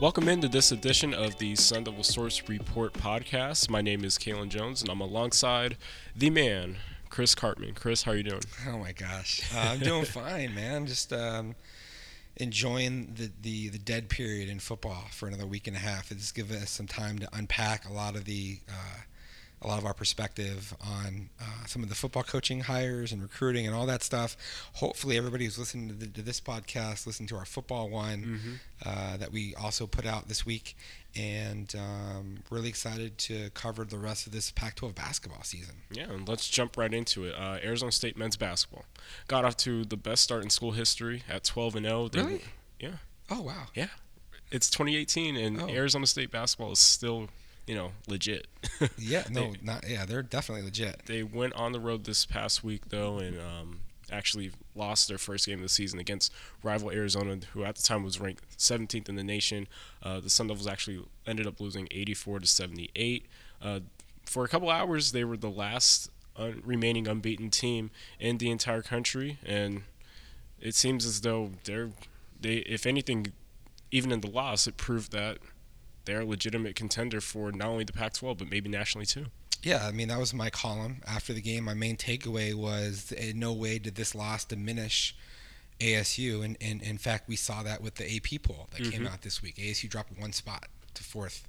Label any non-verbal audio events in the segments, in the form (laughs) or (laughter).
Welcome into this edition of the Sun Devil Source Report podcast. My name is Kalen Jones, and I'm alongside the man, Chris Karpman. Chris, how are you doing? Oh my gosh, uh, I'm doing (laughs) fine, man. Just um, enjoying the, the the dead period in football for another week and a half. It's given us some time to unpack a lot of the uh, a lot of our perspective on uh, some of the football coaching hires and recruiting and all that stuff. Hopefully, everybody who's listening to, the, to this podcast, listen to our football one mm-hmm. uh, that we also put out this week, and um, really excited to cover the rest of this Pac-12 basketball season. Yeah, and let's jump right into it. Uh, Arizona State men's basketball got off to the best start in school history at 12 and 0. Really? Yeah. Oh wow. Yeah. It's 2018, and oh. Arizona State basketball is still you know, legit. (laughs) yeah, no, they, not yeah, they're definitely legit. They went on the road this past week though, and um, actually lost their first game of the season against rival Arizona, who at the time was ranked 17th in the nation. Uh, the Sun Devils actually ended up losing 84 to 78. Uh, for a couple hours, they were the last un- remaining unbeaten team in the entire country, and it seems as though they're they, if anything, even in the loss, it proved that they're a legitimate contender for not only the Pac-12 but maybe nationally too. Yeah, I mean that was my column after the game. My main takeaway was in no way did this loss diminish ASU, and, and in fact we saw that with the AP poll that mm-hmm. came out this week. ASU dropped one spot to fourth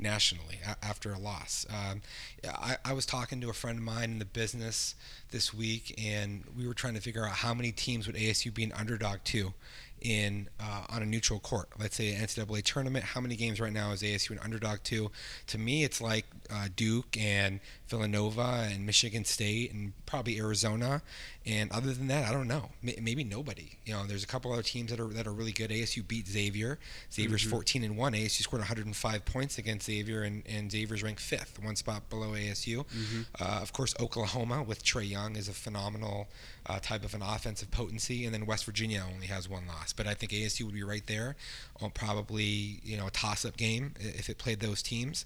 nationally after a loss. Um, I, I, was talking to a friend of mine in the business this week, and we were trying to figure out how many teams would ASU be an underdog to in uh, on a neutral court. Let's say an NCAA tournament. How many games right now is ASU an underdog to? To me, it's like uh, Duke and Villanova and Michigan State and probably Arizona. And other than that, I don't know. Maybe nobody. You know, there's a couple other teams that are that are really good. ASU beat Xavier. Xavier's mm-hmm. 14 and one. ASU scored 105 points against Xavier, and, and Xavier's ranked fifth, one spot below ASU. Mm-hmm. Uh, of course, Oklahoma with Trae Young is a phenomenal uh, type of an offensive potency, and then West Virginia only has one loss. But I think ASU would be right there, on probably you know a toss-up game if it played those teams.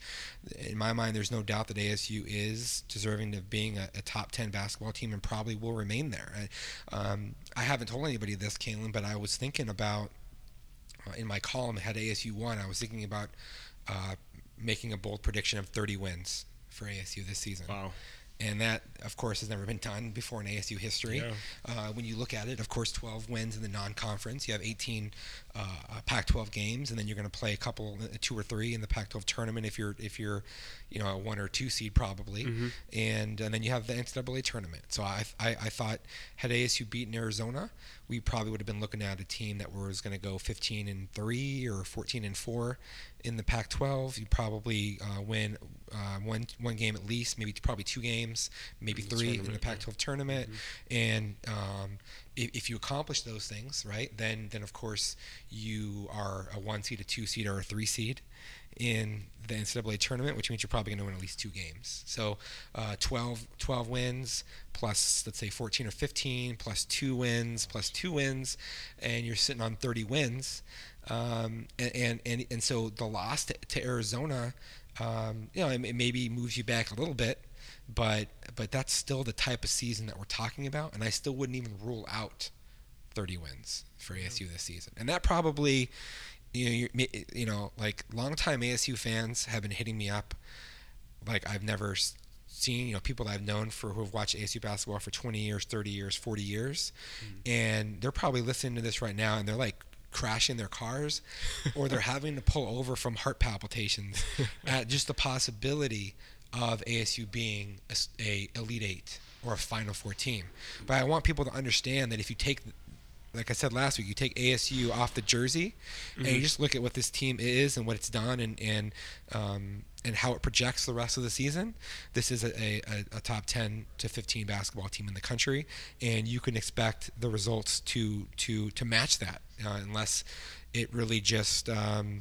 In my mind, there's no doubt that ASU is deserving of being a, a top 10 basketball team and probably will remain there. I, um, I haven't told anybody this, Kalen, but I was thinking about uh, in my column had ASU won. I was thinking about uh, making a bold prediction of 30 wins for ASU this season. Wow and that, of course, has never been done before in ASU history. Yeah. Uh, when you look at it, of course, 12 wins in the non-conference. You have 18 uh, Pac-12 games, and then you're going to play a couple, uh, two or three in the Pac-12 tournament if you're if you're, you know, a one or two seed probably, mm-hmm. and and then you have the NCAA tournament. So I, I I thought had ASU beaten Arizona, we probably would have been looking at a team that was going to go 15 and three or 14 and four in the Pac-12. You probably uh, win uh, one one game at least, maybe probably two games, maybe in three in the Pac-12 yeah. tournament. Mm-hmm. And um, if, if, you accomplish those things, right, then then of course you are a one seed, a two seed, or a three seed in the NCAA tournament, which means you're probably going to win at least two games. So uh, 12, 12 wins plus, let's say, 14 or 15, plus two wins, plus two wins, and you're sitting on 30 wins. Um, and, and, and so the loss to, to Arizona, um, you know, it, it maybe moves you back a little bit, but but that's still the type of season that we're talking about, and I still wouldn't even rule out 30 wins for ASU this season. And that probably, you know, you know, like longtime ASU fans have been hitting me up, like I've never seen, you know, people that I've known for who have watched ASU basketball for 20 years, 30 years, 40 years, mm. and they're probably listening to this right now, and they're like crashing their cars or they're (laughs) having to pull over from heart palpitations (laughs) at just the possibility of ASU being a, a, elite eight or a final four team. But I want people to understand that if you take like I said last week, you take ASU off the jersey, mm-hmm. and you mm-hmm. just look at what this team is and what it's done, and and um, and how it projects the rest of the season. This is a, a, a, top 10 to 15 basketball team in the country, and you can expect the results to to to match that, uh, unless it really just um,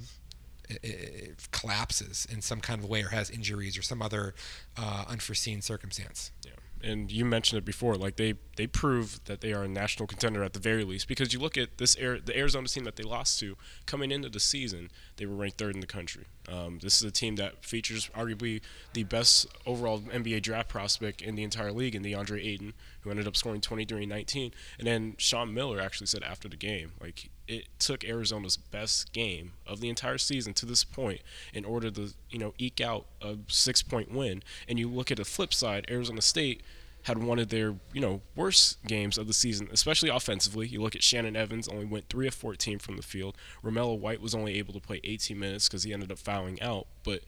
it, it collapses in some kind of way or has injuries or some other uh, unforeseen circumstance. Yeah and you mentioned it before, like they they prove that they are a national contender at the very least. Because you look at this air, the Arizona team that they lost to coming into the season, they were ranked third in the country. Um, this is a team that features arguably the best overall NBA draft prospect in the entire league in DeAndre Ayton, who ended up scoring 23 and 19. And then Sean Miller actually said after the game, like it took Arizona's best game of the entire season to this point in order to you know eke out a six point win. And you look at the flip side, Arizona State had one of their you know worst games of the season, especially offensively. You look at Shannon Evans only went three of 14 from the field. Romello White was only able to play 18 minutes because he ended up fouling out. But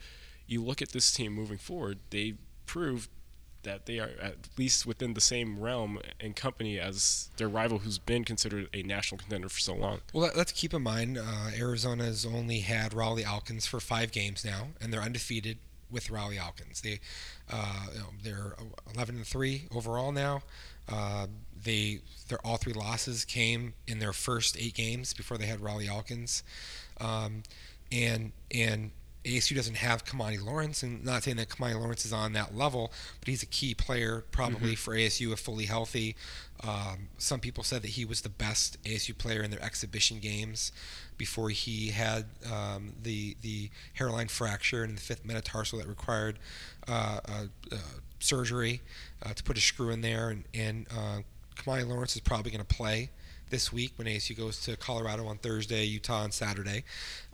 you look at this team moving forward, they proved that they are at least within the same realm and company as their rival, who's been considered a national contender for so long. Well, let's keep in mind uh, Arizona's only had Rawle Alkins for five games now, and they're undefeated with Rawle Alkins. They uh, you know, they're 11 and three overall now. Uh, they their all three losses came in their first eight games before they had Rawle Alkins, um, and and ASU doesn't have Kimoni Lawrence, and not saying that Kimoni Lawrence is on that level, but he's a key player probably mm-hmm. for ASU if fully healthy. Um, some people said that he was the best ASU player in their exhibition games before he had um, the the hairline fracture and the fifth metatarsal that required uh, uh, surgery uh, to put a screw in there. And, and uh, Kimoni Lawrence is probably going to play this week when ASU goes to Colorado on Thursday, Utah on Saturday.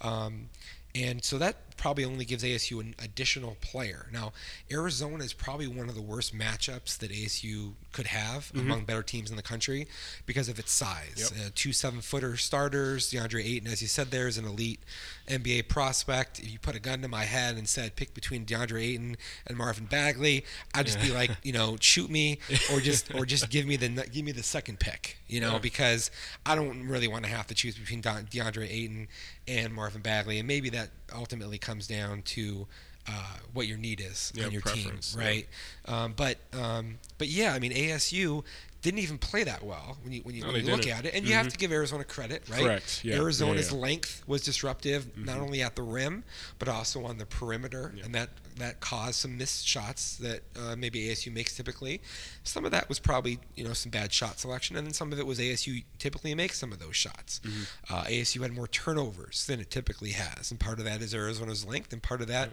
Um, and so that probably only gives ASU an additional player. Now, Arizona is probably one of the worst matchups that ASU could have mm-hmm. among better teams in the country because of its size. Yep. Uh, two seven footer starters, DeAndre Ayton, as you said, there is an elite NBA prospect. If you put a gun to my head and said pick between DeAndre Ayton and Marvin Bagley, I'd just yeah. be like, you know, shoot me or just or just give me the give me the second pick, you know, yeah. because I don't really want to have to choose between DeAndre Ayton and Marvin Bagley, and maybe that ultimately comes down to uh, what your need is on your team, right? Yeah. Um, but um, but yeah, I mean ASU didn't even play that well when you when you, no, when you look at it, and mm-hmm. you have mm-hmm. to give Arizona credit, right? Correct. Yeah. Arizona's yeah, yeah. length was disruptive, mm-hmm. not only at the rim but also on the perimeter, and that that caused some missed shots that uh, maybe ASU makes typically. Some of that was probably you know some bad shot selection, and then some of it was ASU typically makes some of those shots. Mm-hmm. Uh, ASU had more turnovers than it typically has, and part of that is Arizona's length, and part of that,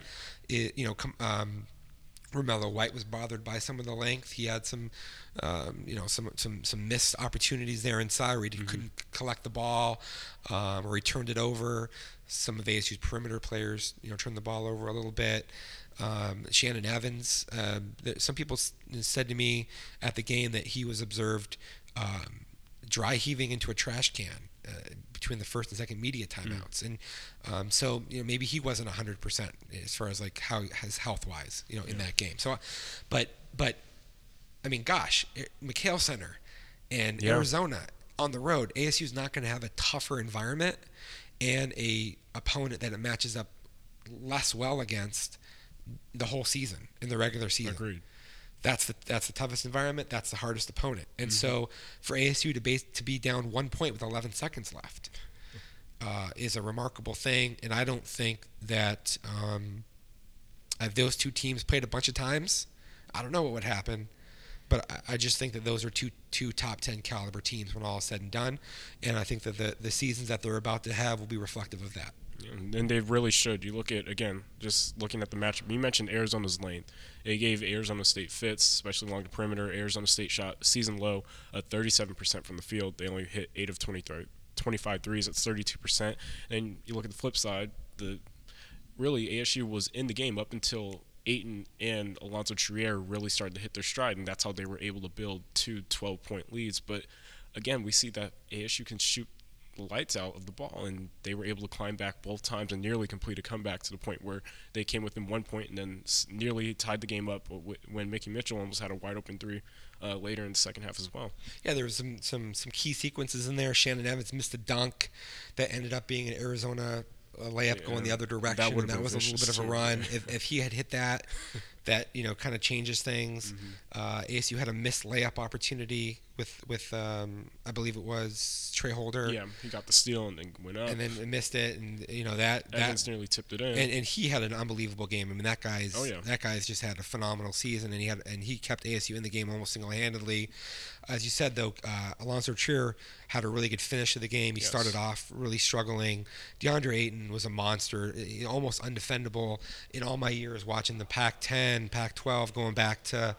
is, you know, com- um, Romello White was bothered by some of the length. He had some, um, you know, some some some missed opportunities there inside where he mm-hmm. couldn't collect the ball, um, or he turned it over. Some of ASU's perimeter players, you know, turned the ball over a little bit. Um, Shannon Evans. Um, some people said to me at the game that he was observed um, dry heaving into a trash can uh, between the first and second media hmm. timeouts, mm. and um, so you know maybe he wasn't hundred percent as far as like how his health wise, you know, in that game. So, but but I mean, gosh, eh, McKale Center and yeah. Arizona on the road, ASU is not going to have a tougher environment and a opponent that it matches up less well against the whole season in the regular season. Agreed that's the that's the toughest environment. That's the hardest opponent. And mm-hmm. so for ASU to base to be down one point with 11 seconds left (laughs) uh, is a remarkable thing. And I don't think that um, if those two teams played a bunch of times, I don't know what would happen. But I, I just think that those are two two top 10 caliber teams when all is said and done. And I think that the the seasons that they're about to have will be reflective of that. And they really should. You look at again, just looking at the matchup. You mentioned Arizona's length. It gave Arizona State fits, especially along the perimeter. Arizona State shot season low at 37% from the field. They only hit eight of 23, 25 threes. That's 32%. And you look at the flip side. The really ASU was in the game up until Ayton and Alonzo Trier really started to hit their stride, and that's how they were able to build two 12-point leads. But again, we see that ASU can shoot lights out of the ball, and they were able to climb back both times and nearly complete a comeback to the point where they came within one point and then nearly tied the game up when Mickey Mitchell almost had a wide open three uh, later in the second half as well. Yeah, there was some some some key sequences in there. Shannon Evans missed a dunk that ended up being an Arizona layup yeah, going the other direction. That, and that was a little bit of a run. (laughs) if, if he had hit that, that you know kind of changes things. Mm-hmm. Uh, ASU had a missed layup opportunity with with um, I believe it was Tra Holder. Yeah, he got the steal and then went up, and then missed it, and you know that Evans that nearly tipped it in, and, and, he had an unbelievable game. I mean that guy's oh, yeah. that guy's just had a phenomenal season, and he had and he kept ASU in the game almost single handedly. As you said though, uh, Alonzo Trier had a really good finish of the game. He yes. started off really struggling. DeAndre Ayton was a monster, almost undefendable. In all my years watching the Pac-10, Pac-12, going back to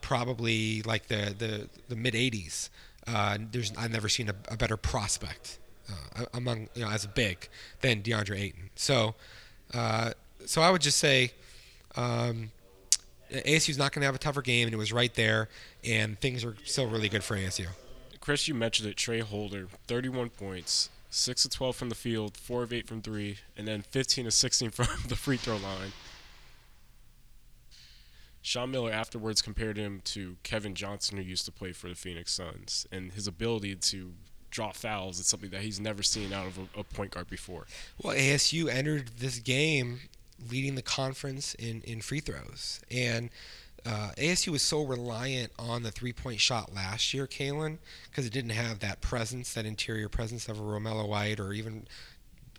probably like the the, the mid '80s. Uh, there's I've never seen a, a better prospect uh, among you know as a big than DeAndre Ayton. So uh, so I would just say. Um, ASU's not going to have a tougher game, and it was right there, and things are still really good for ASU. Chris, you mentioned it. Tra Holder, 31 points, 6 of 12 from the field, 4 of 8 from 3, and then 15 of 16 (laughs) from the free throw line. Sean Miller afterwards compared him to Kevin Johnson, who used to play for the Phoenix Suns, and his ability to draw fouls is something that he's never seen out of a, a point guard before. Well, ASU entered this game leading the conference in, in free throws, and uh, ASU was so reliant on the three point shot last year, Kalen, because it didn't have that presence, that interior presence of a Romello White or even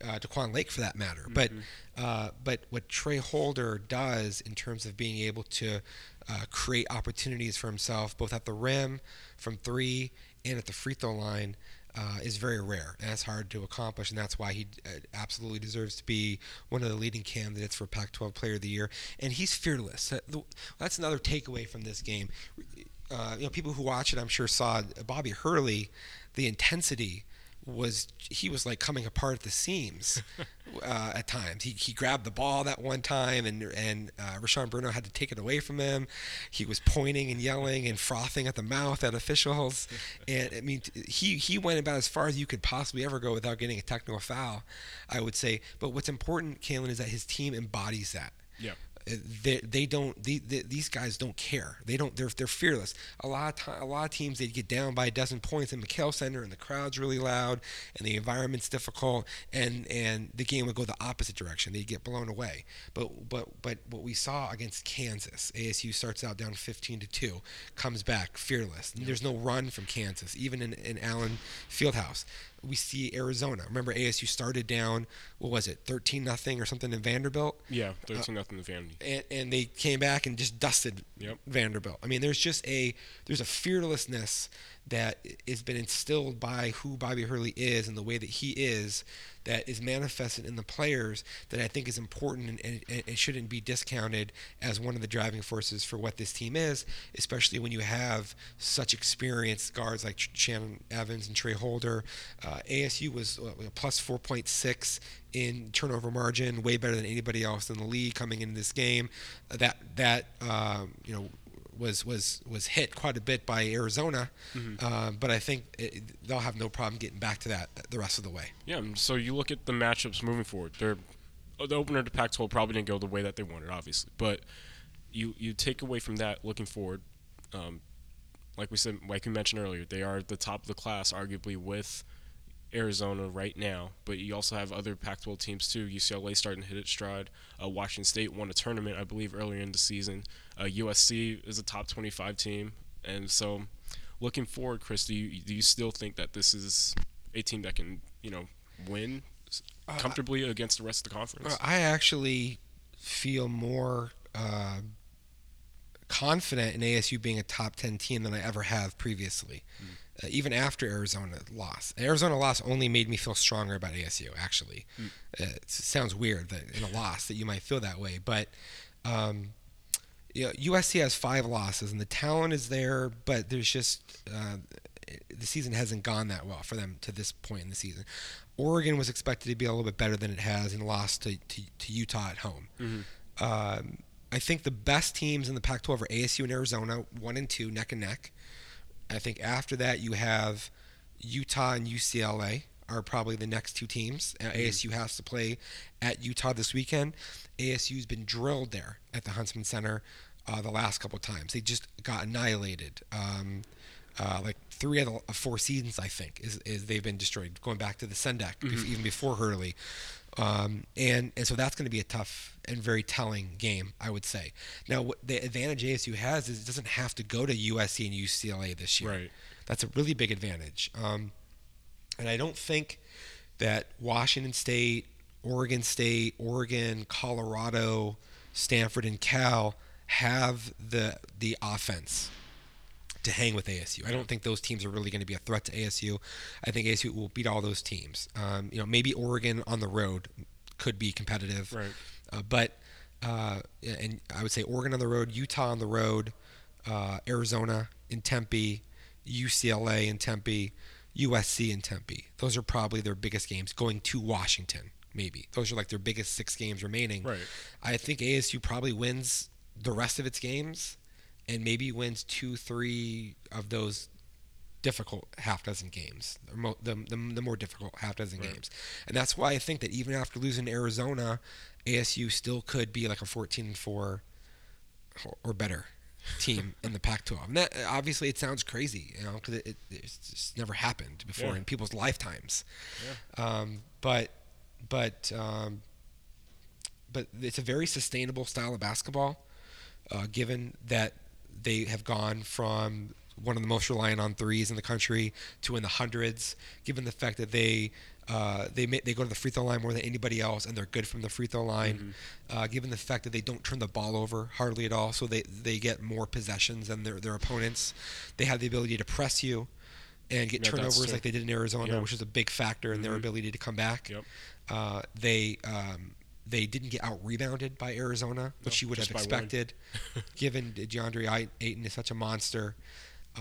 uh, De'Quon Lake for that matter. Mm-hmm. But uh, but what Tra Holder does in terms of being able to uh, create opportunities for himself, both at the rim, from three, and at the free throw line, uh, is very rare and it's hard to accomplish, and that's why he uh, absolutely deserves to be one of the leading candidates for Pac-12 Player of the Year. And he's fearless. That's another takeaway from this game. Uh, you know, people who watch it, I'm sure, saw Bobby Hurley, the intensity was he was like coming apart at the seams (laughs) uh, at times. He, he grabbed the ball that one time, and and uh, Rashon Burno had to take it away from him. He was pointing and yelling and frothing at the mouth at officials, (laughs) and I mean he he went about as far as you could possibly ever go without getting a technical foul, I would say. But what's important, Kalen, is that his team embodies that. Yeah they, they don't they, they, these guys don't care. They don't they're, they're fearless. A lot of time, a lot of teams they get down by a dozen points in McKale Center and the crowd's really loud and the environment's difficult and and the game would go the opposite direction. They'd get blown away. But but but what we saw against Kansas ASU starts out down 15 to 2 comes back fearless. There's no run from Kansas even in, in Allen Fieldhouse we see Arizona. Remember, ASU started down. What was it, thirteen nothing or something in Vanderbilt? Yeah, thirteen nothing uh, Vanderbilt. And, and they came back and just dusted yep. Vanderbilt. I mean, there's just a there's a fearlessness that has been instilled by who Bobby Hurley is and the way that he is that is manifested in the players that I think is important and, and, and, shouldn't be discounted as one of the driving forces for what this team is, especially when you have such experienced guards like Shannon Evans and Tra Holder. Uh, ASU was uh, plus 4.6 in turnover margin, way better than anybody else in the league coming into this game. That that um, you know was was was hit quite a bit by Arizona, mm-hmm. uh, but I think it, they'll have no problem getting back to that the rest of the way. Yeah. So you look at the matchups moving forward. They're the opener to Pac-12 probably didn't go the way that they wanted, obviously, but you you take away from that looking forward. Um, like we said, like we mentioned earlier, they are the top of the class, arguably with Arizona right now, but you also have other Pac-12 teams too. UCLA starting to hit its stride. Uh, Washington State won a tournament, I believe, earlier in the season. Uh, USC is a top 25 team, and so looking forward, Chris, do you do you still think that this is a team that can you know win uh, comfortably uh, against the rest of the conference? I actually feel more uh, confident in ASU being a top 10 team than I ever have previously. Mm uh, even after Arizona lost. Arizona loss only made me feel stronger about ASU. Actually, mm. uh, it sounds weird that in a loss that you might feel that way, but um, you know, USC has five losses, and the talent is there, but there's just uh, the season hasn't gone that well for them to this point in the season. Oregon was expected to be a little bit better than it has and lost to, to, to Utah at home. Mm-hmm. Um, I think the best teams in the Pac-12 are ASU and Arizona, one and two, neck and neck. I think after that you have Utah and UCLA are probably the next two teams. Uh, mm-hmm. ASU has to play at Utah this weekend. ASU's been drilled there at the Huntsman Center uh, the last couple times. They just got annihilated. Um, uh, like three of the four seasons, I think, is, is they've been destroyed, going back to the Sendek, mm-hmm. even before Hurley. Um, and, and so that's going to be a tough and very telling game, I would say. Now, what the advantage ASU has is it doesn't have to go to USC and UCLA this year. Right. That's a really big advantage. Um, and I don't think that Washington State, Oregon State, Oregon, Colorado, Stanford, and Cal have the the offense to hang with ASU. I don't think those teams are really going to be a threat to ASU. I think ASU will beat all those teams. Um, you know, maybe Oregon on the road could be competitive, right. uh, but uh, and I would say Oregon on the road, Utah on the road, uh, Arizona in Tempe, UCLA in Tempe, USC in Tempe. Those are probably their biggest games. Going to Washington, maybe those are like their biggest six games remaining. Right. I think ASU probably wins the rest of its games and maybe wins two, three of those difficult half dozen games, the, the, the more difficult half dozen right. games. And that's why I think that even after losing to Arizona, ASU still could be like a 14 and 4 or better team (laughs) in the Pac-12. And that obviously it sounds crazy, you know, because it, it, it's just never happened before yeah. in people's lifetimes. Yeah. Um, but but um, but it's a very sustainable style of basketball, uh, given that they have gone from one of the most reliant on threes in the country to in the hundreds, given the fact that they uh, they may, they go to the free throw line more than anybody else, and they're good from the free throw line. Mm-hmm. Uh, given the fact that they don't turn the ball over hardly at all, so they they get more possessions than their their opponents. They have the ability to press you and get yeah, turnovers like they did in Arizona, which is a big factor in mm-hmm. their ability to come back. Yep. Uh, they um, they didn't get out rebounded by Arizona, which no, you would have expected, (laughs) given DeAndre Ayton is such a monster.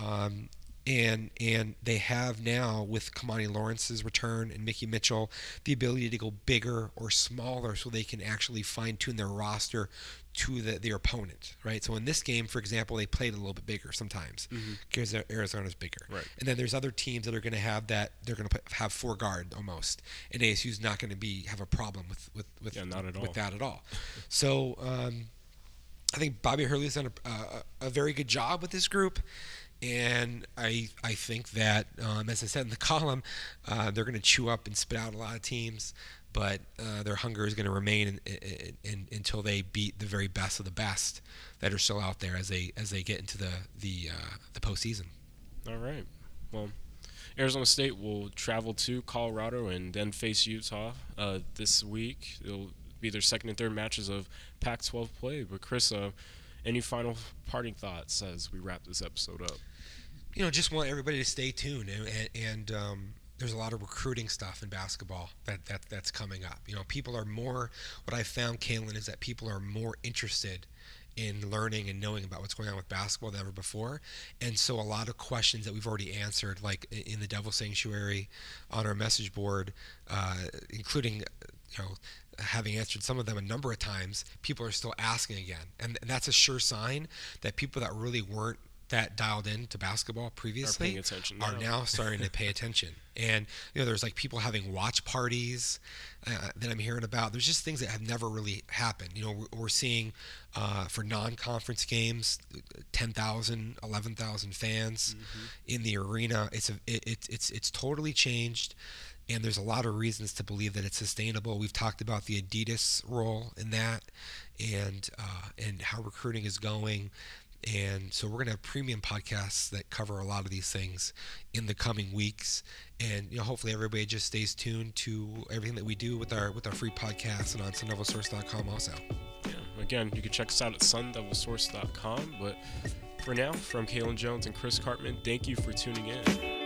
Um, and and they have now with Kimoni Lawrence's return and Mickey Mitchell the ability to go bigger or smaller so they can actually fine tune their roster to the, their opponent, right? So in this game, for example, they played a little bit bigger sometimes because mm-hmm. Arizona's bigger, right? And then there's other teams that are going to have that they're going to have four guard almost, and ASU's not going to be have a problem with with with, yeah, not at all. with that at all. so um, I think Bobby Hurley's done a, a, a very good job with this group and I I think that um, as I said in the (laughs) column, uh, they're going to chew up and spit out a lot of teams, but uh, their hunger is going to remain in, in, in, until they beat the very best of the best that are still out there as they as they get into the the uh, the postseason. All right, well. Arizona State will travel to Colorado and then face Utah uh, this week. It'll be their second and third matches of Pac-12 play. But Chris, uh, any final parting thoughts as we wrap this episode up? You know, just want everybody to stay tuned and, and, and um, there's a lot of recruiting stuff in basketball that, that that's coming up. You know, people are more. What I found, Kalen, is that people are more interested in learning and knowing about what's going on with basketball than ever before. And so a lot of questions that we've already answered, like in the Devil Sanctuary, on our message board, uh, including you know having answered some of them a number of times, people are still asking again, and that's a sure sign that people that really weren't that dialed in to basketball previously are, are now (laughs) starting to pay attention. And you know, there's like people having watch parties uh, that I'm hearing about. There's just things that have never really happened. You know, we're, we're seeing uh, for non-conference games, 10,000, 11,000 fans mm-hmm. in the arena. It's a, it, it, it's it's totally changed. And there's a lot of reasons to believe that it's sustainable. We've talked about the Adidas role in that, and uh, and how recruiting is going. And so we're going to have premium podcasts that cover a lot of these things in the coming weeks. And you know, hopefully everybody just stays tuned to everything that we do with our with our free podcasts and on sundevilsource.com also. Yeah. Again, you can check us out at sundevilsource.com. But for now, from Kalen Jones and Chris Karpman, thank you for tuning in.